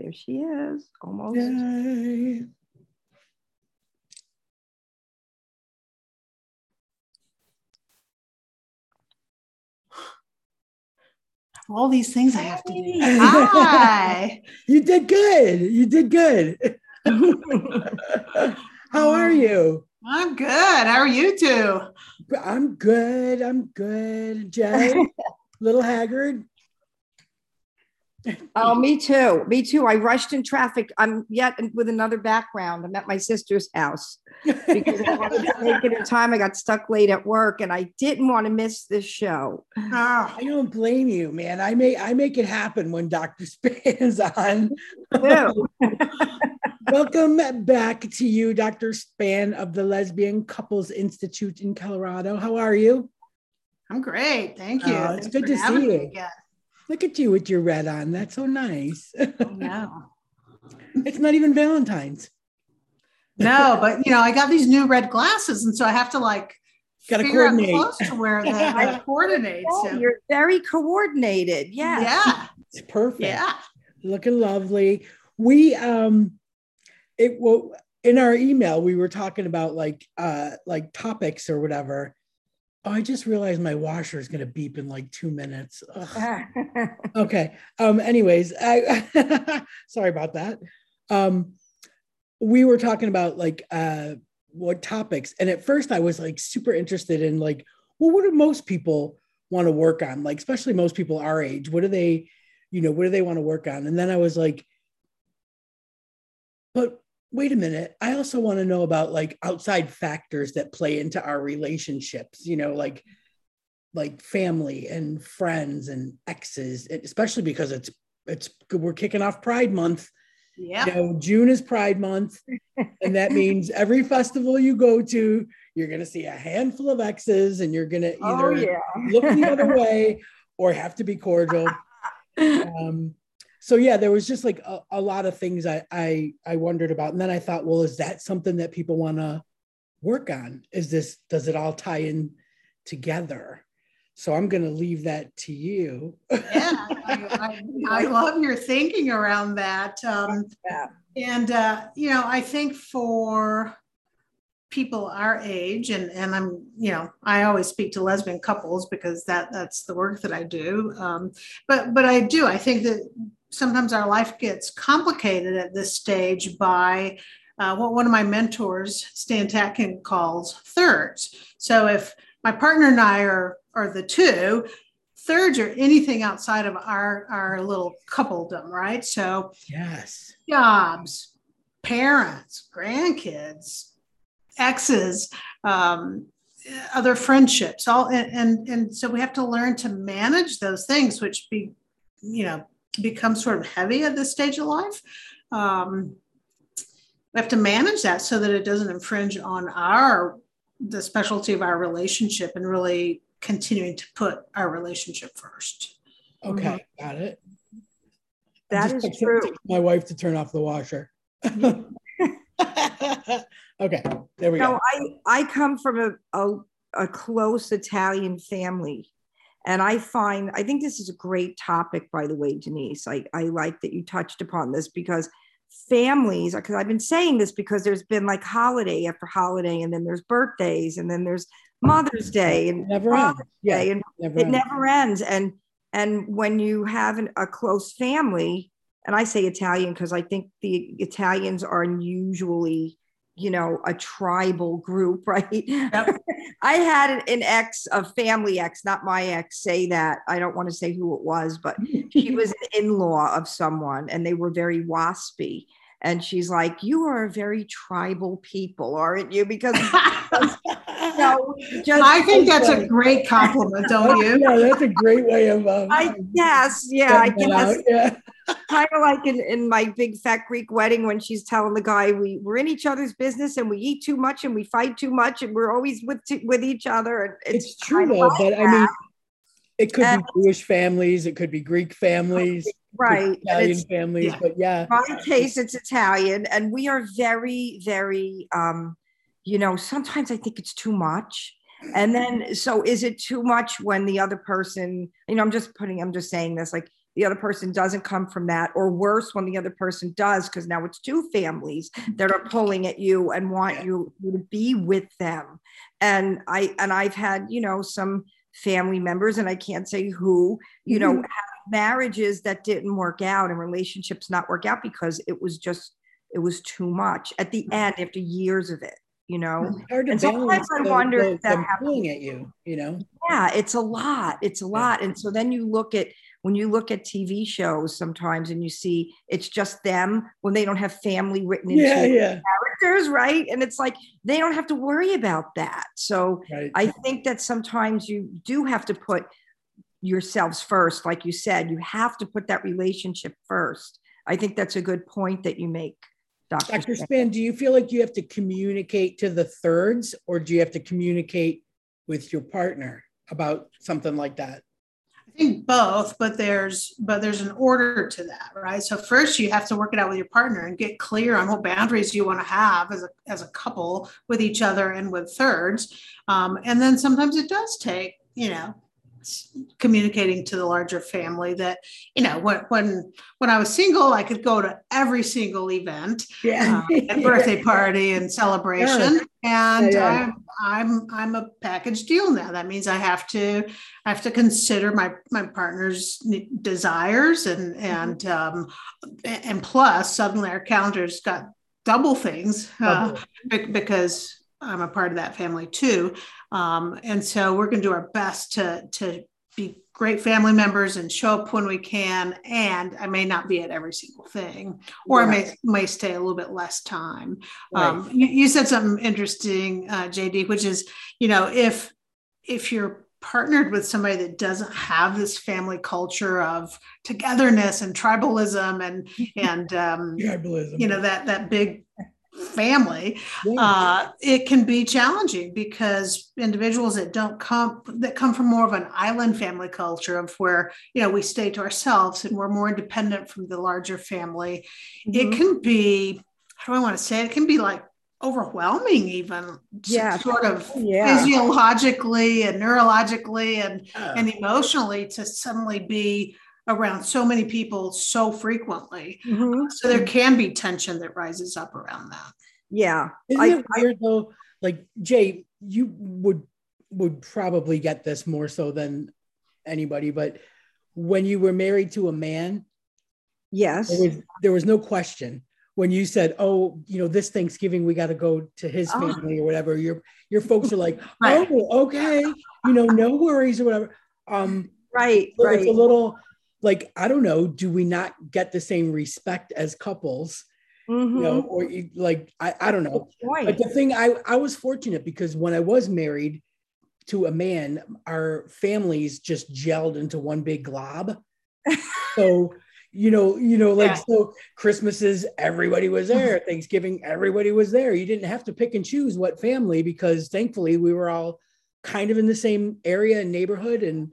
There she is, almost. Yay. All these things I have to do. Hi. You did good. You did good. How are you? I'm good. How are you two? I'm good. I'm good. Jay, little haggard. Oh, me too. Me too. I rushed in traffic. I'm yet with another background. I'm at my sister's house because I wanted to make it in time. I got stuck late at work and I didn't want to miss this show. Oh, I don't blame you, man. I make I make it happen when Dr. Span's on. Ew. Welcome back to you, Dr. Span of the Lesbian Couples Institute in Colorado. How are you? I'm great. Thank you. Oh, it's Thanks good to see you. again. Look at you with your red on. That's so nice. No. it's not even Valentine's. No, but you know, I got these new red glasses, and so I have to like Gotta figure out coordinate. clothes to wear that, that coordinates. Oh, So, you're very coordinated. Yeah. yeah, It's perfect. yeah. looking lovely. We um it well in our email we were talking about like uh like topics or whatever. Oh, I just realized my washer is gonna beep in like two minutes. Okay. Um, anyways, I sorry about that. Um, we were talking about like uh what topics, and at first I was like super interested in like, well, what do most people want to work on? Like, especially most people our age, what do they, you know, what do they want to work on? And then I was like, but wait a minute, I also want to know about like outside factors that play into our relationships, you know, like like family and friends and exes, especially because it's it's we're kicking off Pride Month. Yeah. You know, June is Pride Month, and that means every festival you go to, you're gonna see a handful of exes, and you're gonna oh, either yeah. look the other way or have to be cordial. Um, so yeah, there was just like a, a lot of things I, I I wondered about, and then I thought, well, is that something that people want to work on? Is this does it all tie in together? So I'm going to leave that to you. yeah, I, I, I love your thinking around that. Um, Yeah. and uh, you know, I think for people our age, and and I'm, you know, I always speak to lesbian couples because that that's the work that I do. Um, but but I do. I think that sometimes our life gets complicated at this stage by uh, what one of my mentors, Stan Tatkin, calls thirds. So if my partner and I are are the two, thirds are anything outside of our our little coupledom, right? So Yes. jobs, parents, grandkids, exes, um, other friendships, all and, and and so we have to learn to manage those things, which be you know become sort of heavy at this stage of life. Um, we have to manage that so that it doesn't infringe on our the specialty of our relationship and really continuing to put our relationship first. Okay, got it. I That just is texted true. My wife to turn off the washer. okay, there we No, go. I I come from a, a a close Italian family, and I find I think this is a great topic. By the way, Denise, I I like that you touched upon this because families. Because I've been saying this because there's been like holiday after holiday, and then there's birthdays, and then there's Mother's Day and Never ends. Father's Yeah, Day, and never it ends. never ends. And and when you have an, a close family, and I say Italian because I think the Italians are usually, you know, a tribal group, right? I had an ex, a family ex, not my ex, say that. I don't want to say who it was, but she was an in-law of someone, and they were very waspy. And she's like, "You are a very tribal people, aren't you?" Because you know, just I think that's a great compliment, don't you? yeah, that's a great way of. Um, I guess, yeah, I getting that guess. out, Yeah. Kind of like in, in my big fat Greek wedding when she's telling the guy we we're in each other's business and we eat too much and we fight too much and we're always with with each other. And It's true though, like but I mean, it could And- be Jewish families, it could be Greek families, it could be right. Italian families, Yeah. but yeah, in my case, it's Italian, and we are very, very um, you know, sometimes I think it's too much. And then so is it too much when the other person, you know, I'm just putting, I'm just saying this, like, the other person doesn't come from that, or worse, when the other person does, because now it's two families that are pulling at you and want Yeah. you, you to be with them. And I and I've had, you know, some family members, and I can't say who, you know, Mhm. have marriages that didn't work out and relationships not work out because it was just it was too much at the end after years of it, you know. It's hard to And sometimes I wonder the- if that happens. pulling at you, you know? Yeah, it's a lot. It's a lot. And so then you look at when you look at TV shows sometimes and you see it's just them when they don't have family written into Yeah, yeah. characters, right? And it's like they don't have to worry about that. So Right. I think that sometimes you do have to put yourselves first, like you said, you have to put that relationship first. I think that's a good point that you make, Dr. Dr. Span, do you feel like you have to communicate to the thirds or do you have to communicate with your partner about something like that? I think both, but there's but there's an order to that, right? So first you have to work it out with your partner and get clear on what boundaries you want to have as a as a couple with each other and with thirds. Um, and then sometimes it does take, you know, communicating to the larger family that, you know, when when when I was single, I could go to every single event Yeah. uh, and birthday party and celebration. And Yeah, yeah. I'm I'm I'm a package deal now. That means I have to I have to consider my my partner's desires and and um, and plus suddenly our calendars got double things uh, be- because I'm a part of that family too. Um, and so we're going to do our best to to be great family members and show up when we can. And I may not be at every single thing, or I may may stay a little bit less time. Um, you, you said something interesting, uh, JD, which is you know if if you're partnered with somebody that doesn't have this family culture of togetherness and tribalism and and um, Tribalism. you know that that big family Yeah. uh, it can be challenging because individuals that don't come that come from more of an island family culture of where you know we stay to ourselves and we're more independent from the larger family Mhm. it can be how do i want to say it, it can be like overwhelming even Yeah. sort of Yeah. physiologically and neurologically and Yeah. and emotionally to suddenly be around so many people so frequently Mhm. so there can be tension that rises up around that Yeah. Isn't I- it weird though? Like Jay, you would would probably get this more so than anybody, but when you were married to a man, Yes. there was there was no question when you said, "Oh, you know, this Thanksgiving we got to go to his Oh. family or whatever." Your your folks are like, "Oh, okay, you know, no worries or whatever." Um, Right. so Right. it's a little like I don't know. Do we not get the same respect as couples? Mhm. You know, or like I I don't know. But the thing I I was fortunate because when I was married to a man, our families just gelled into one big glob. so you know, you know, like Yeah. so Christmases, everybody was there. Thanksgiving, everybody was there. You didn't have to pick and choose what family because thankfully we were all kind of in the same area and neighborhood, and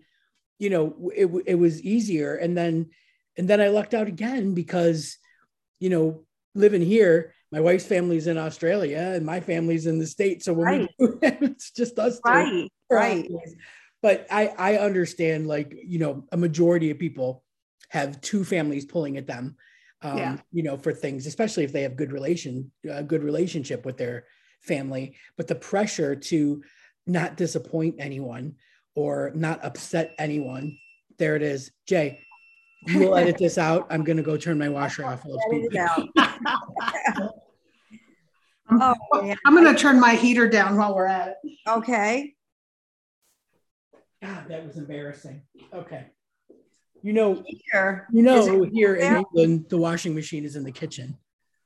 you know, it it was easier. And then and then I lucked out again because you know living here my wife's family's in australia and my family's in the states so when we do it's just us two right. for Right. but i i understand like you know a majority of people have two families pulling at them um, Yeah. you know for things especially if they have good relation a good relationship with their family but the pressure to not disappoint anyone or not upset anyone there it is jay you will edit this out i'm going to go turn my washer off while it's Edit it beeping. out. I'm, Oh, man. I'm going to turn my heater down while we're at it Okay. God, that was embarrassing. Okay. You know, Here. you know, here in there? England, the washing machine is in the kitchen.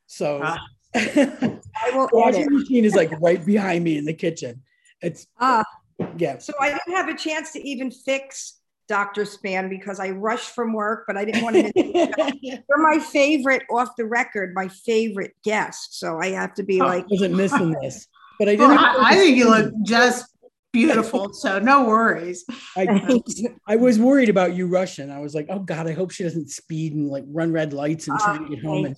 So Ah. the I will washing edit. machine is like right behind me in the kitchen. It's Ah, yeah. so I didn't have a chance to even fix Dr. Span because I rushed from work, but I didn't want to. You're my favorite off the record, my favorite guest. So I have to be Oh. like, wasn't missing this. But I didn't I, I think you look just beautiful so no worries I, I was worried about you rushing. I was like, oh God, I hope she doesn't speed and like run red lights and try Oh, to ah, get home. And.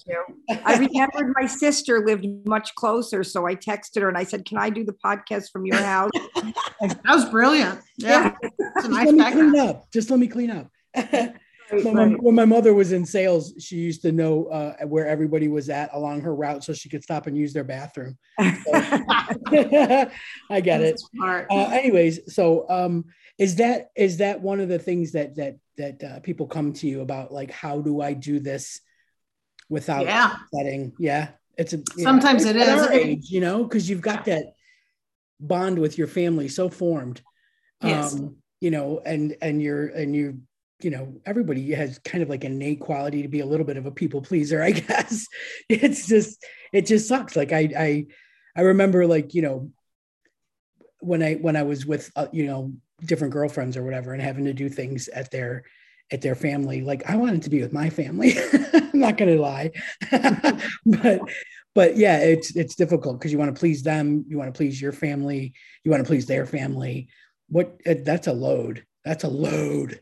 I remembered my sister lived much closer, so I texted her and I said, "Can I do the podcast from your house?" that was brilliant yeah it's a just nice let me background clean up. Just let me clean up. When, my, when my mother was in sales, she used to know uh, where everybody was at along her route, so she could stop and use their bathroom. So, I get it. Uh, anyways, so um, is that is that one of the things that that that uh, people come to you about? Like, how do I do this without yeah. setting? Yeah, it's a sometimes it is age, you know, because you've got that bond with your family so formed. Yes. Um, you know, and and you're and you you know everybody has kind of like an innate quality to be a little bit of a people pleaser i guess. It's just it just sucks. Like i i i remember like you know when i when i was with uh, you know different girlfriends or whatever and having to do things at their at their family like i wanted to be with my family. I'm not gonna lie. But but yeah it's it's difficult because you want to please them you want to please your family you want to please their family. What that's a load. That's a load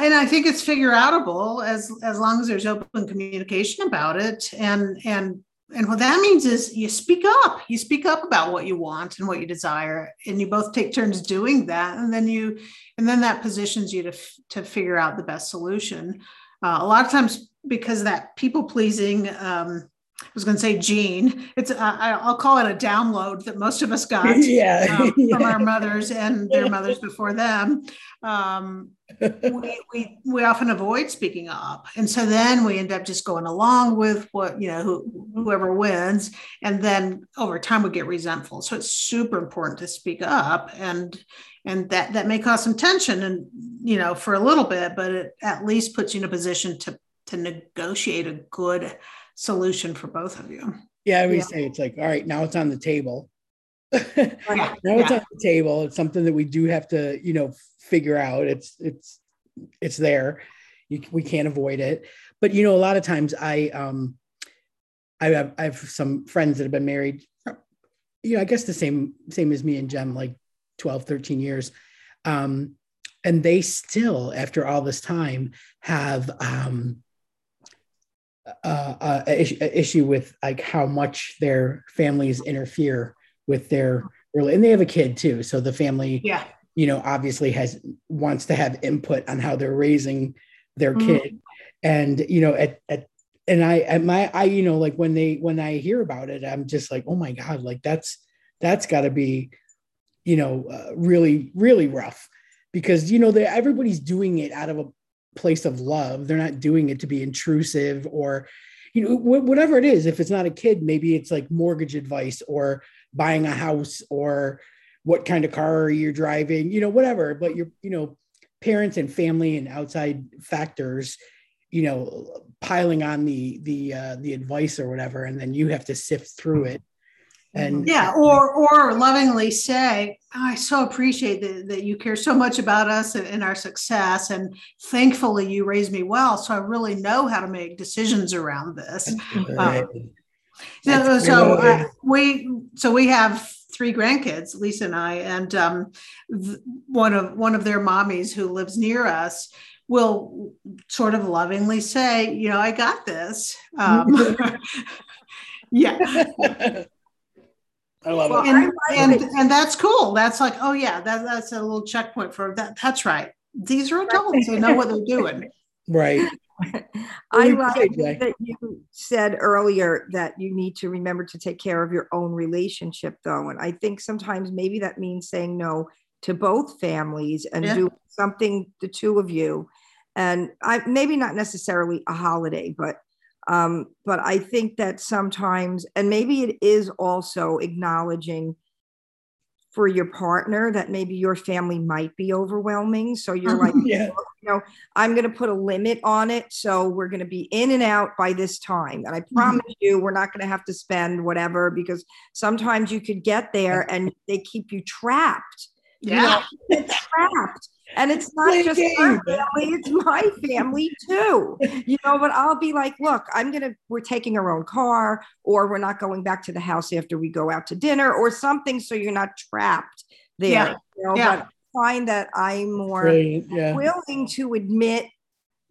yeah and i think it's figure outable as as long as there's open communication about it. And and and what that means is you speak up. You speak up about what you want and what you desire and you both take turns doing that and then you and then that positions you to to figure out the best solution. Uh, a lot of times because that people pleasing um, I was going to say gene. It's uh, I'll call it a download that most of us got yeah. um, from our mothers and their mothers before them. Um, we, we we often avoid speaking up, and so then we end up just going along with what you know who, whoever wins, and then over time we get resentful. So it's super important to speak up, and and that that may cause some tension, and you know for a little bit, but it at least puts you in a position to to negotiate a good solution for both of you. Yeah, we yeah. say it's like, all right, now it's on the table. yeah, now it's yeah. on the table. It's something that we do have to, you know, figure out. It's it's it's there. You, we can't avoid it. But you know, a lot of times I um I have I have some friends that have been married, you know, I guess the same same as me and Jem, like 12, 13 years. Um, and they still, after all this time, have um uh, uh, issue with like how much their families interfere with their and they have a kid too so the family yeah. you know obviously has wants to have input on how they're raising their mm-hmm. kid. And you know at, at and i at my i you know like when they when i hear about it i'm just like oh my god like that's that's got to be you know uh, really really rough. Because you know they everybody's doing it out of a place of love. They're not doing it to be intrusive or, you know, whatever it is. If it's not a kid, maybe it's like mortgage advice or buying a house or what kind of car you're you driving, you know, whatever. But you're, you know, parents and family and outside factors, you know, piling on the the uh, the advice or whatever, and then you have to sift through it and yeah or or lovingly say oh, i so appreciate that, that you care so much about us and, and, our success and thankfully you raised me well so i really know how to make decisions around this. Um, so, so uh, we so we have three grandkids lisa and i and um, th- one of one of their mommies who lives near us will sort of lovingly say you know i got this. Um, yeah I love well, it. And, and, and, that's cool. That's like, oh yeah, that, that's a little checkpoint for that. That's right. These are adults. they know what they're doing. Right. I love that you said earlier that you need to remember to take care of your own relationship though. And I think sometimes maybe that means saying no to both families and yeah. do something the two of you. And I maybe not necessarily a holiday, but um, but I think that sometimes, and maybe it is also acknowledging for your partner that maybe your family might be overwhelming. So you're like, yeah. you know, I'm going to put a limit on it. So we're going to be in and out by this time. And I mm-hmm. promise mm-hmm. you, we're not going to have to spend whatever because sometimes you could get there and they keep you trapped. Yeah. You know, trapped. And it's not just my family, it's my family too. You know, but I'll be like, look, I'm gonna, we're taking our own car, or we're not going back to the house after we go out to dinner or something. So you're not trapped there. Yeah. You know, yeah. but I find that I'm more yeah. willing to admit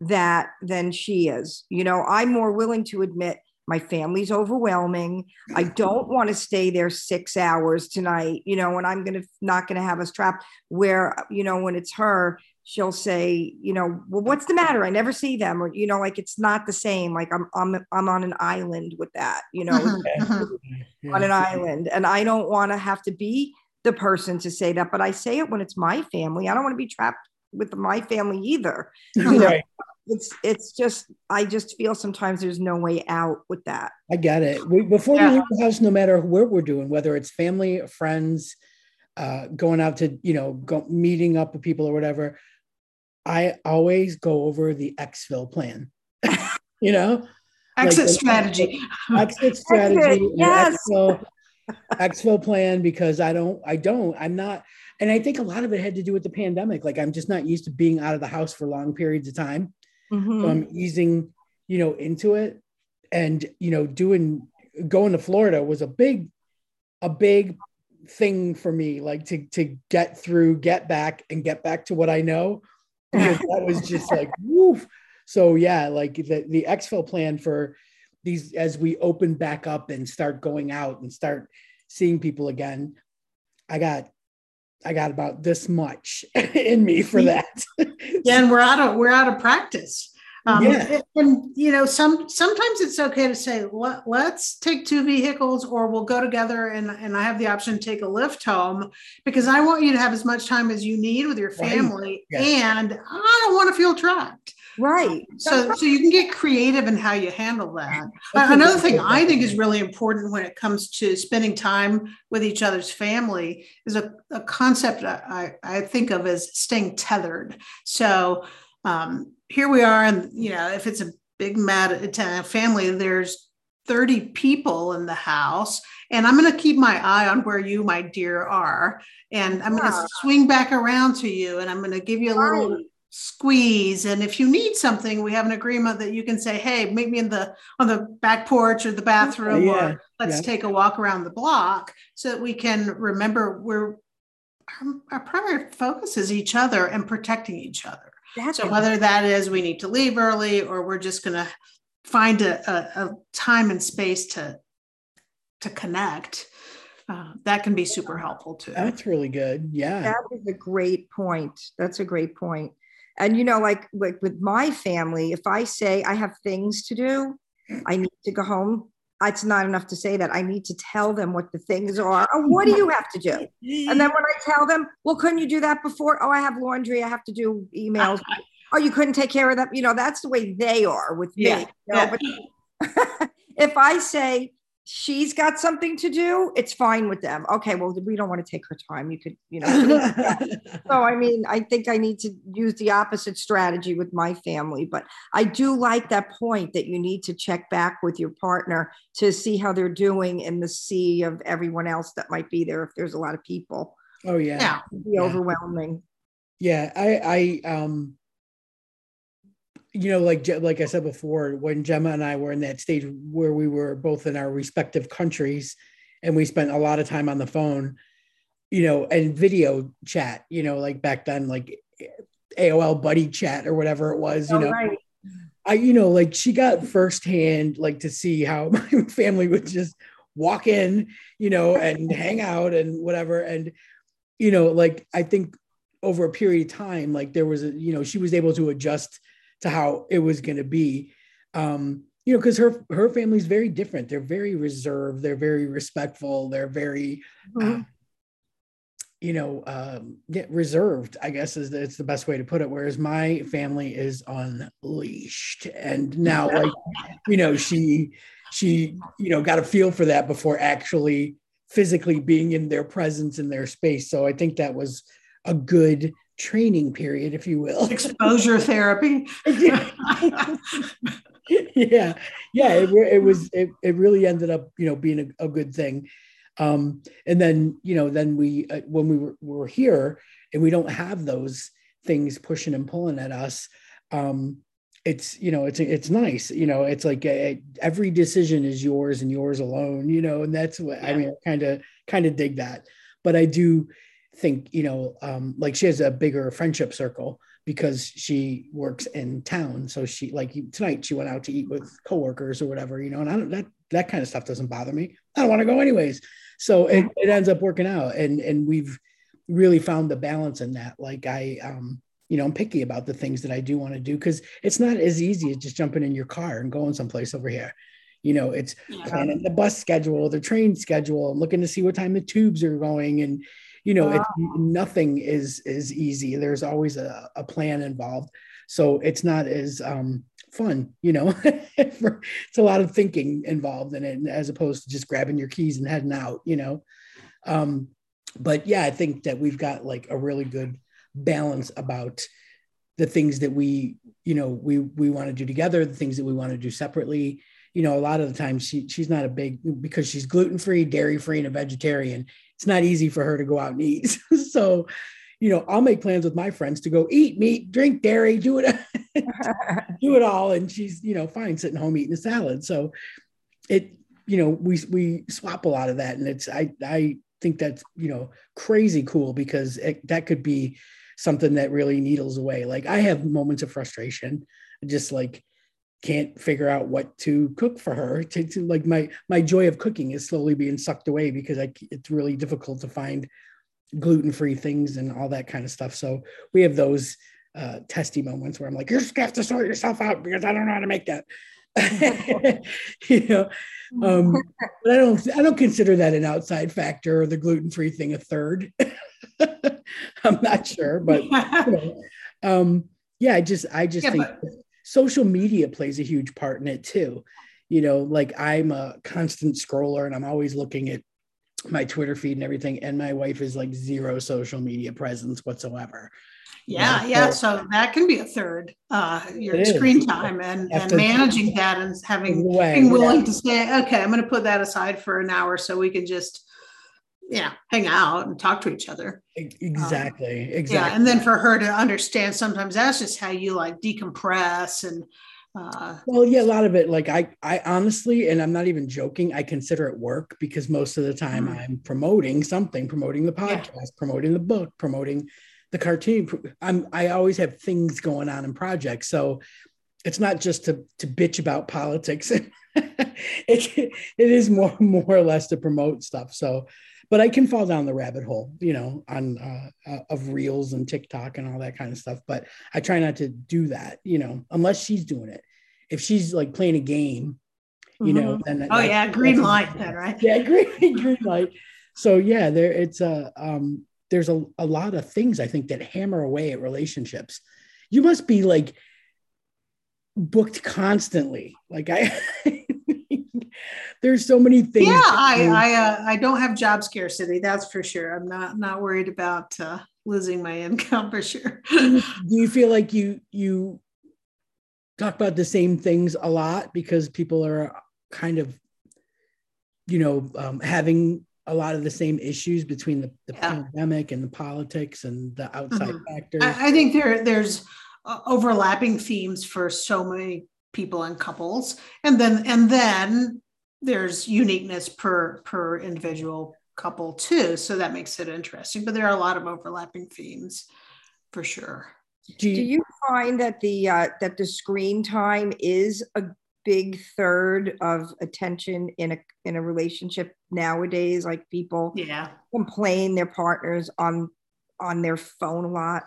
that than she is. You know, I'm more willing to admit My family's overwhelming. I don't want to stay there six hours tonight, you know, and I'm gonna not gonna have us trapped where, you know, when it's her, she'll say, you know, well, what's the matter? I never see them, or you know, like it's not the same. Like I'm I'm I'm on an island with that, you know, Mm-hmm. on an island, and I don't want to have to be the person to say that, but I say it when it's my family. I don't want to be trapped with my family either. You know, Right. It's it's just I just feel sometimes there's no way out with that. I get it. We, before Yeah. we leave the house, no matter where we're doing, whether it's family, friends, uh, going out to, you know, go meeting up with people or whatever, I always go over the exfil plan. you know, Exit Like- strategy. exit strategy, and yes. exfil, exfil plan, because I don't, I don't, I'm not, and I think a lot of it had to do with the pandemic. Like I'm just not used to being out of the house for long periods of time. Mhm. So I'm easing, you know, into it. And, you know, doing going to Florida was a big, a big thing for me, like to to get through, get back, and get back to what I know. Because that was just like woof. So yeah, like the, the exfil plan for these as we open back up and start going out and start seeing people again. I got I got about this much in me for that. Yeah, and we're out of we're out of practice. Um, Yeah. and you know, some sometimes it's okay to say Let, let's take two vehicles, or we'll go together, and and I have the option to take a lift home because I want you to have as much time as you need with your Right. family, and I don't want to feel trapped. Right. So, so you can get creative in how you handle that. Another thing I think is really important when it comes to spending time with each other's family is a, a concept I, I think of as staying tethered. So um, here we are, and you know, if it's a big mad family, there's 30 people in the house, and I'm going to keep my eye on where you, my dear, are, and I'm going to swing back around to you, and I'm going to give you a little. Squeeze and if you need something we have an agreement that you can say hey meet me in the on the back porch or the bathroom Yeah, or let's yeah. take a walk around the block so that we can remember we're our, our primary focus is each other and protecting each other That's so whether that is we need to leave early or we're just going to find a, a, a time and space to to connect uh, that can be super helpful too That's really good. Yeah. that is a great point. That's a great point. And you know, like like with my family, if I say I have things to do, I need to go home. It's not enough to say that. I need to tell them what the things are. Oh, what do you have to do? And then when I tell them, well, couldn't you do that before? Oh, I have laundry. I have to do emails. oh, you couldn't take care of that. You know, that's the way they are with me. Yeah, you know, yeah. But if I say she's got something to do, it's fine with them. Okay, well, we don't want to take her time. You could, you know. so I mean, I think I need to use the opposite strategy with my family, but I do like that point that you need to check back with your partner to see how they're doing in the sea of everyone else that might be there if there's a lot of people. oh yeah. yeah It'd be Yeah. overwhelming. Yeah, I, I, um, you know, like like I said before, when Gemma and I were in that stage where we were both in our respective countries, and we spent a lot of time on the phone, you know, and video chat, you know, like back then, like eh, AOL Buddy Chat or whatever it was, you Oh, know. right. I, you know, like she got firsthand, like to see how my family would just walk in, you know, and hang out and whatever. And, you know, like I think over a period of time, like there was a, you know, she was able to adjust to how it was going to be. Um, you know, because her her family's very different. They're very reserved. They're very respectful. They're very, Mhm. um, you know, um, reserved. I guess is the, it's the best way to put it. Whereas my family is unleashed, and now, like, you know, she she you know got a feel for that before actually physically being in their presence in their space. So I think that was a good training period, if you will. exposure therapy. Yeah yeah it, it was it, it really ended up you know being a, a good thing. Um and then you know then we uh, when we were, were here and we don't have those things pushing and pulling at us um it's you know it's it's nice you know it's like uh every decision is yours and yours alone you know and that's what i mean kind of kind of dig that. But i do think you know um, like she has a bigger friendship circle because she works in town. So she like tonight she went out to eat with coworkers or whatever you know and i don't that that kind of stuff doesn't bother me. I don't want to go anyways. So it, it ends up working out and and we've really found the balance in that. Like i um you know i'm picky about the things that i do want to do because it's not as easy as just jumping in your car and going someplace over here. You know it's yeah. planning the bus schedule the train schedule looking to see what time the tubes are going and you know wow. nothing is is easy. There's always a, a plan involved. So it's not as um, fun you know it's a lot of thinking involved in it as opposed to just grabbing your keys and heading out you know? Um, but yeah i think that we've got like a really good balance about the things that we you know we we want to do together the things that we want to do separately you know a lot of the times she she's not a big because she's gluten free dairy free and a vegetarian it's not easy for her to go out and eat. so, you know, I'll make plans with my friends to go eat meat, drink dairy, do it, do it all. And she's, you know, fine sitting home eating a salad. So it, you know, we we swap a lot of that. And it's I I think that's, you know, crazy cool because it, that could be something that really needles away. Like I have moments of frustration, just like can't figure out what to cook for her to, to, like my my joy of cooking is slowly being sucked away because I, it's really difficult to find gluten-free things and all that kind of stuff. So we have those uh, testy moments where i'm like you're just gonna have to sort yourself out because i don't know how to make that. You know um, but i don't i don't consider that an outside factor or the gluten-free thing a third. I'm not sure but you know, um, yeah i just i just yeah, think but- social media plays a huge part in it too. You know, like I'm a constant scroller and I'm always looking at my Twitter feed and everything. And my wife is like zero social media presence whatsoever. Yeah, yeah. So, that can be a third, uh, your screen time and, and managing that and having being willing yeah. to say, okay, I'm going to put that aside for an hour so we can just yeah hang out and talk to each other exactly um, exactly yeah and then for her to understand sometimes that's just how you like decompress and uh, well yeah a lot of it like i i honestly and i'm not even joking i consider it work because most of the time mm-hmm. i'm promoting something promoting the podcast yeah. promoting the book promoting the cartoon i'm i always have things going on in projects so it's not just to to bitch about politics it, it is more more or less to promote stuff so but I can fall down the rabbit hole, you know, on uh, uh, of reels and TikTok and all that kind of stuff. But I try not to do that, you know, unless she's doing it. If she's like playing a game, you know, mm-hmm. then oh that, yeah, green light, then right? Yeah, green green light. So yeah, there it's a um, there's a, a lot of things I think that hammer away at relationships. You must be like booked constantly. Like I there's so many things. Yeah, I I, uh, I don't have job scarcity. That's for sure. I'm not not worried about uh, losing my income for sure. do you feel like you you talk about the same things a lot because people are kind of you know um, having a lot of the same issues between the, the yeah. pandemic and the politics and the outside mm-hmm. factors. I, I, think there there's uh, overlapping themes for so many people and couples, and then and then there's uniqueness per per individual couple too. So that makes it interesting but there are a lot of overlapping themes for sure. Do you, do you find that the uh, that the screen time is a big third of attention in a in a relationship nowadays? Like people yeah. complain their partners on on their phone a lot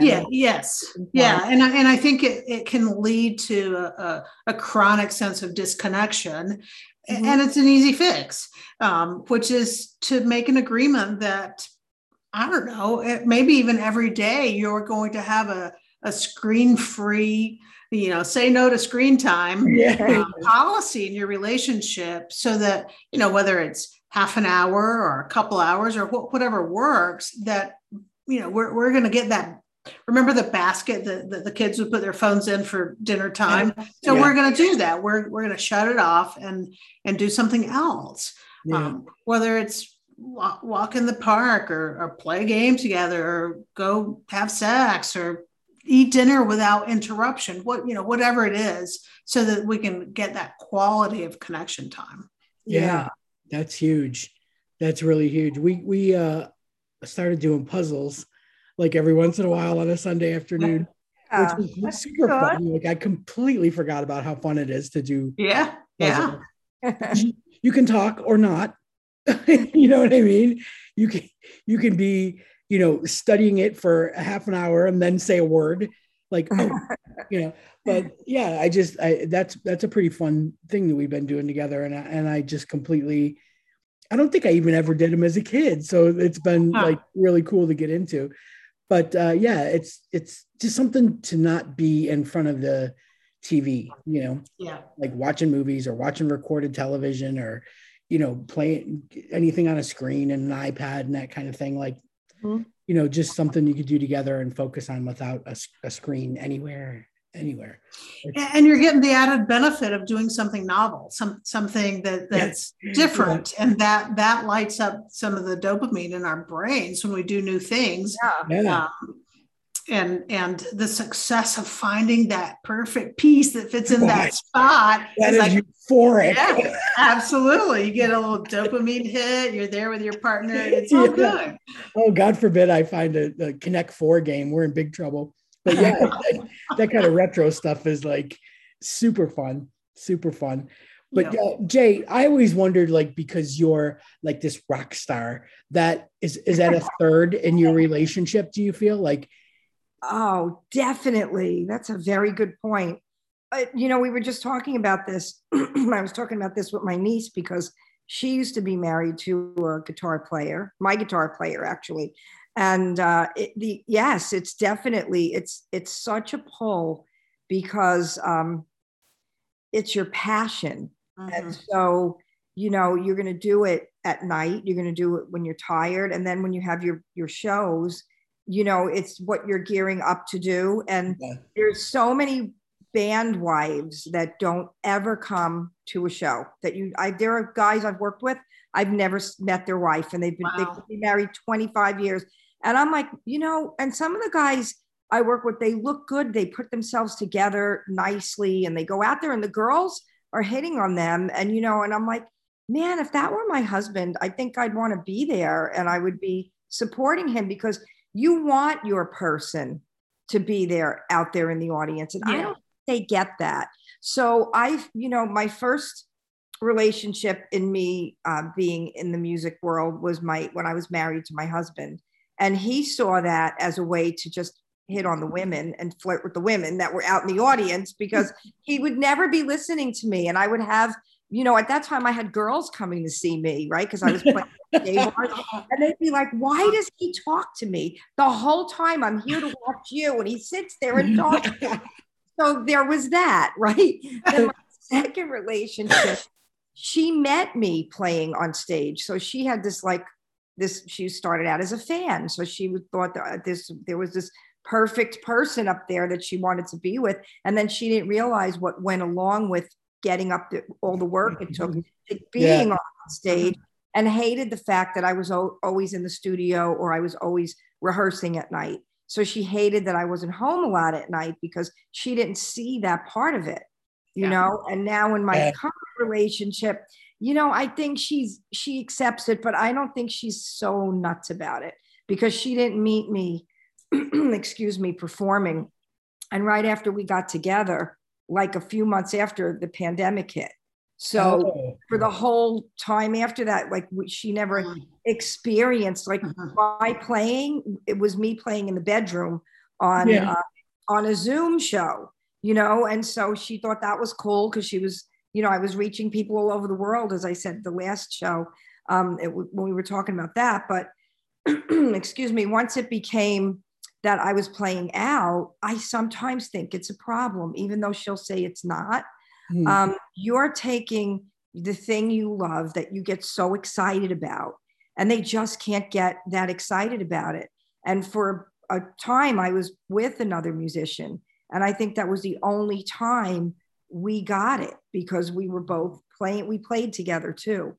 yeah yes yeah and I, and I think it, it can lead to a, a, chronic sense of disconnection mm-hmm. and it's an easy fix um, which is to make an agreement that i don't know it, maybe even every day you're going to have a, a screen free you know say no to screen time yeah. um, policy in your relationship so that you know whether it's half an hour or a couple hours or wh- whatever works that you know we're, we're going to get that remember the basket that the, the, kids would put their phones in for dinner time? So yeah. we're going to do that. We're, we're going to shut it off and and do something else. Yeah. um, whether it's walk, walk, in the park or, or play a game together or go have sex or eat dinner without interruption what you know whatever it is so that we can get that quality of connection time. Yeah, yeah. that's huge. That's really huge. We we uh started doing puzzles like every once in a while on a Sunday afternoon, Yeah, which was that's super good. fun. Like I completely forgot about how fun it is to do Yeah. Yeah. puzzles. you, you can talk or not. you know what I mean? You can you can be, you know, studying it for a half an hour and then say a word like oh, you know, but yeah, I just I that's that's a pretty fun thing that we've been doing together and I, and I just completely I don't think I even ever did them as a kid. So it's been Huh. like really cool to get into. But uh yeah, it's it's just something to not be in front of the TV, you know Yeah. like watching movies or watching recorded television or you know playing anything on a screen and an ipad and that kind of thing like Mhm. you know just something you could do together and focus on without a screen anywhere anywhere It's- And you're getting the added benefit of doing something novel, some something that that's different, and that that lights up some of the dopamine in our brains when we do new things. Yeah. yeah Um, and and the success of finding that perfect piece that fits in that Right. spot that is is like euphoric yeah, absolutely. You get a little dopamine hit. You're there with your partner. It's all Yeah. good. oh god forbid i find a, a connect 4 game we're in big trouble but yeah that, that kind of retro stuff is like super fun super fun but Yeah. uh, Jay, I always wondered, like, because you're like this rock star, that is is that a third in your relationship? Do you feel like, Oh, definitely. That's a very good point. Uh, you know, we were just talking about this. I was talking about this with my niece because she used to be married to a guitar player, my guitar player actually. And uh, it, the yes, it's definitely it's it's such a pull because um, it's your passion. And Mhm. so, you know, you're going to do it at night. You're going to do it when you're tired, and then when you have your your shows, you know, it's what you're gearing up to do. And Yeah. there's so many band wives that don't ever come to a show. That you, I there are guys I've worked with. I've never met their wife, and they've been Wow. they've been married 25 years. And I'm like, you know, and some of the guys I work with, they look good. They put themselves together nicely, and they go out there, and the girls are hitting on them. And you know, and I'm like, man, if that were my husband, I think I'd want to be there, and I would be supporting him because you want your person to be there out there in the audience, and I don't think they get that. So I've, you know, my first relationship in me uh, being in the music world was my when I was married to my husband, and he saw that as a way to just hit on the women and flirt with the women that were out in the audience because he would never be listening to me, and I would have. You know, at that time I had girls coming to see me, right? Because I was playing. And they'd be like, why does he talk to me the whole time? I'm here to watch you. And he sits there and talks. so there was that, right? Then my second relationship, she met me playing on stage. So she had this like this, she started out as a fan. So she thought that uh, this there was this perfect person up there that she wanted to be with. And then she didn't realize what went along with getting up to all the work it took mm-hmm. to being on stage mm-hmm. and hated the fact that I was o- always in the studio or I was always rehearsing at night. So she hated that I wasn't home a lot at night because she didn't see that part of it, you Yeah. know. And now in my Yeah. current relationship, you know, I think she's she accepts it, but I don't think she's so nuts about it because she didn't meet me, excuse me, performing. And right after we got together, like a few months after the pandemic hit. So Oh. for the whole time after that like she never experienced like Mhm. my playing it was me playing in the bedroom on Yeah. uh, on a zoom show you know and so she thought that was cool because she was you know i was reaching people all over the world as i said the last show um it, when we were talking about that but excuse me once it became that i was playing out i sometimes think it's a problem even though she'll say it's not Hmm. um, you're taking the thing you love that you get so excited about, and they just can't get that excited about it. And for a time, I was with another musician, and I think that was the only time we got it because we were both playing. We played together too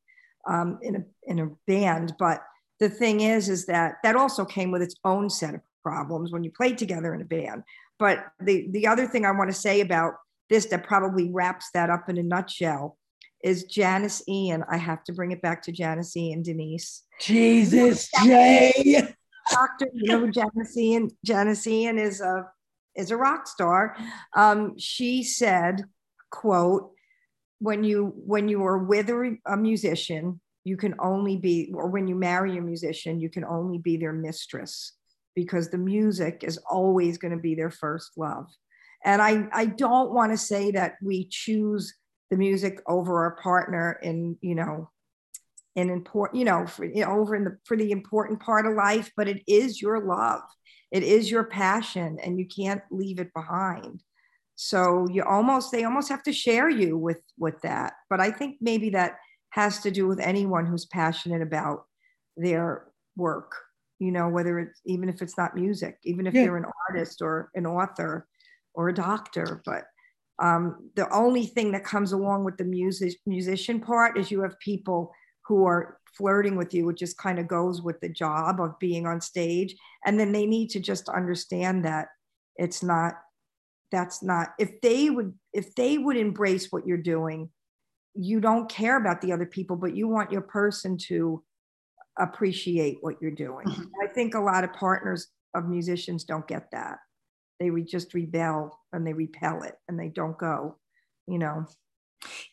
um, in a in a band. But the thing is, is that that also came with its own set of problems when you played together in a band. But the the other thing I want to say about this that probably wraps that up in a nutshell is Janis Ian. I have to bring it back to Janis Ian, Denise. Jesus, Jay. Doctor, you know Janis Ian? Janis Ian is a is a rock star. Um, she said, "quote When you when you are with a, musician, you can only be, or when you marry a musician, you can only be their mistress because the music is always going to be their first love." And I I don't want to say that we choose the music over our partner in you know in important you know for, you know, over in the for the important part of life but it is your love it is your passion and you can't leave it behind so you almost they almost have to share you with with that but i think maybe that has to do with anyone who's passionate about their work you know whether it's even if it's not music even if yeah. you're an artist or an author or a doctor but um, the only thing that comes along with the music musician part is you have people who are flirting with you, which just kind of goes with the job of being on stage. And then they need to just understand that it's not, that's not, if they would, if they would embrace what you're doing, you don't care about the other people, but you want your person to appreciate what you're doing. Mm-hmm. I think a lot of partners of musicians don't get that they would just rebel and they repel it and they don't go you know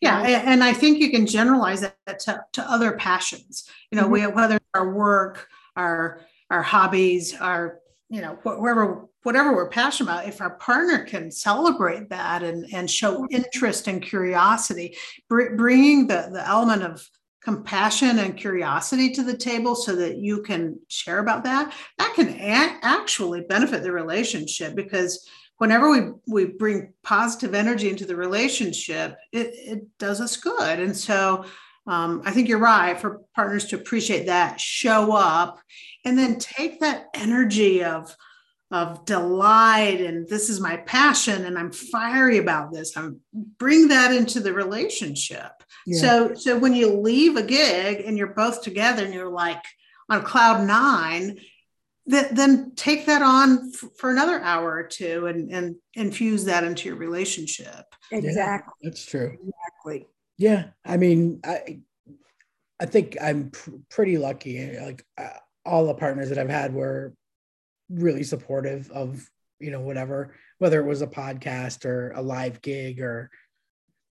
yeah and i think you can generalize that to, to other passions you know mm-hmm. we whether our work our our hobbies our you know whatever whatever we're passionate about if our partner can celebrate that and and show interest and curiosity br- bringing the the element of compassion and curiosity to the table so that you can share about that that can a- actually benefit the relationship because whenever we we bring positive energy into the relationship it, it does us good. And so um, i think you're right for partners to appreciate that show up and then take that energy of of delight and this is my passion and i'm fiery about this i'm bring that into the relationship. Yeah. so so when you leave a gig and you're both together and you're like on cloud nine th- then take that on f- for another hour or two and and infuse that into your relationship. Exactly. yeah, that's true. Exactly yeah i mean i i think i'm pr- pretty lucky like uh, all the partners that i've had were really supportive of you know whatever whether it was a podcast or a live gig or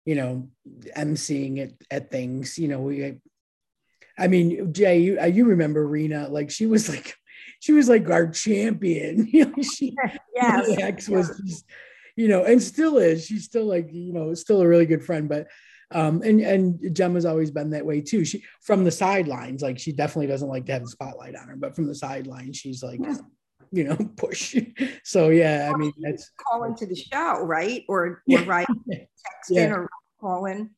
you know emceeing it at things you know we i mean jay you uh, you remember rena like she was like she was like our champion. You know she yes ex was just, you know and still is. She's still like you know still a really good friend but um and and gemma's always been that way too she from the sidelines like she definitely doesn't like to have the spotlight on her but from the sidelines she's like you know, push. So yeah, I mean that's call into the show, right? Or or yeah. write text yeah. in or call in.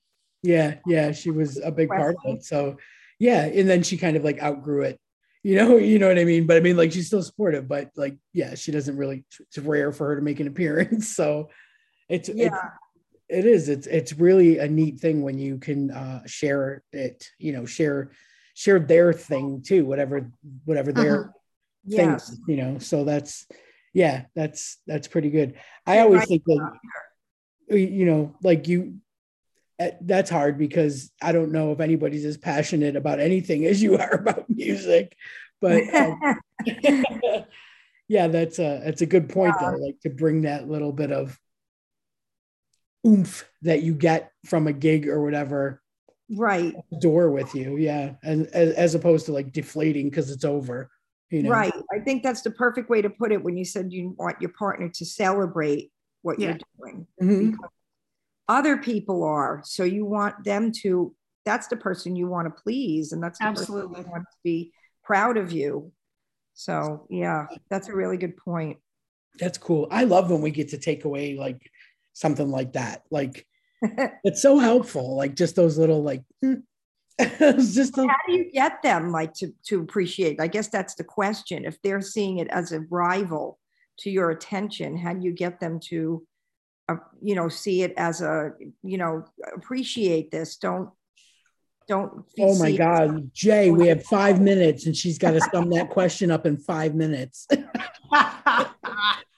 Yeah, yeah, she was a big part of it. So yeah, and then she kind of like outgrew it. You know, you know what I mean? But I mean, like she's still supportive, but like, yeah, she doesn't really it's rare for her to make an appearance. So it's yeah. It's, it is. It's it's really a neat thing when you can uh share it, you know, share share their thing too, whatever whatever their uh-huh yes. things, you know. So that's yeah, that's that's pretty good. I always right. think that you know, like you eh, that's hard because I don't know if anybody's as passionate about anything as you are about music. But um, yeah, that's a that's a good point yeah. though, like to bring that little bit of oomph that you get from a gig or whatever right door with you yeah and as, as opposed to like deflating because it's over you know? Right. I think that's the perfect way to put it when you said you want your partner to celebrate what yeah. you're doing. Mm-hmm. Other people are. So you want them to, that's the person you want to please. And that's the Absolutely. person want to be proud of you. So yeah, that's a really good point. That's cool. I love when we get to take away like something like that. Like it's so helpful. Like just those little like hmm, just a- how do you get them like to to appreciate? I guess that's the question. If they're seeing it as a rival to your attention how do you get them to uh, you know see it as a you know appreciate this? Don't don't oh my god jay we have five minutes and she's got to sum that question up in five minutes.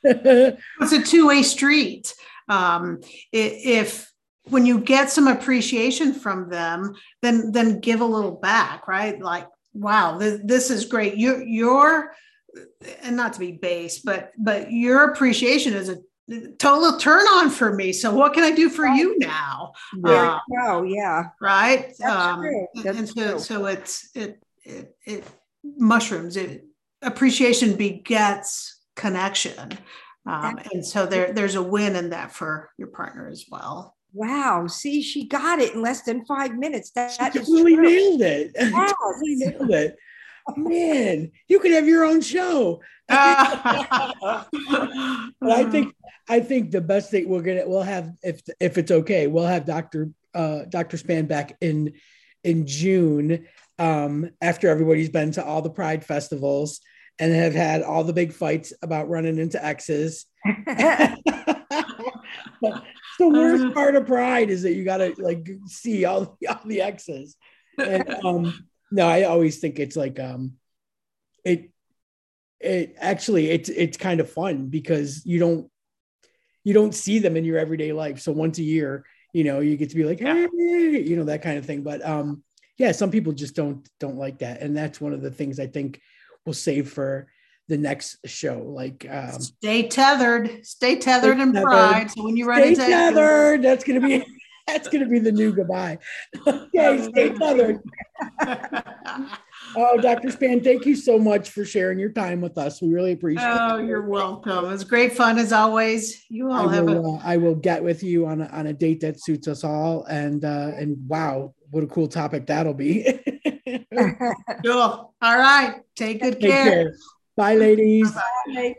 It's a two-way street um, if when you get some appreciation from them, then then give a little back, right? Like, wow, this, this is great. You you're and not to be base, but but your appreciation is a total turn on for me. So what can I do for you now? Yeah. Uh, yeah. Right. Um. And so, true. so it's it it it mushrooms. It appreciation begets connection. Um, and so there there's a win in that for your partner as well. Wow. See, she got it in less than five minutes. That, that true. nailed it. Yes. nailed it. Man, you can have your own show. but I think I think the best thing we're gonna we'll have if if it's okay, we'll have Dr. Uh, Dr. Span back in in June um, after everybody's been to all the Pride festivals and have had all the big fights about running into exes. the worst uh-huh. part of Pride is that you gotta like see all, all the exes. And um, no, I always think it's like um, it it actually it's it's kind of fun because you don't you don't see them in your everyday life. So once a year, you know, you get to be like, hey, you know, that kind of thing. But um, yeah, some people just don't don't like that, and that's one of the things I think we'll save for the next show. Like, um, stay tethered, stay tethered in pride. So when you're run stay into tethered, that's gonna be that's gonna be the new goodbye. okay, stay tethered. Oh, Dr. Span, thank you so much for sharing your time with us. We really appreciate oh, it. Oh, you're welcome. It was great fun as always. You all I have will, a- uh, I will get with you on a, on a date that suits us all. And uh, and wow, what a cool topic that'll be. cool. All right. Take good Take care. care. Bye, ladies. Bye.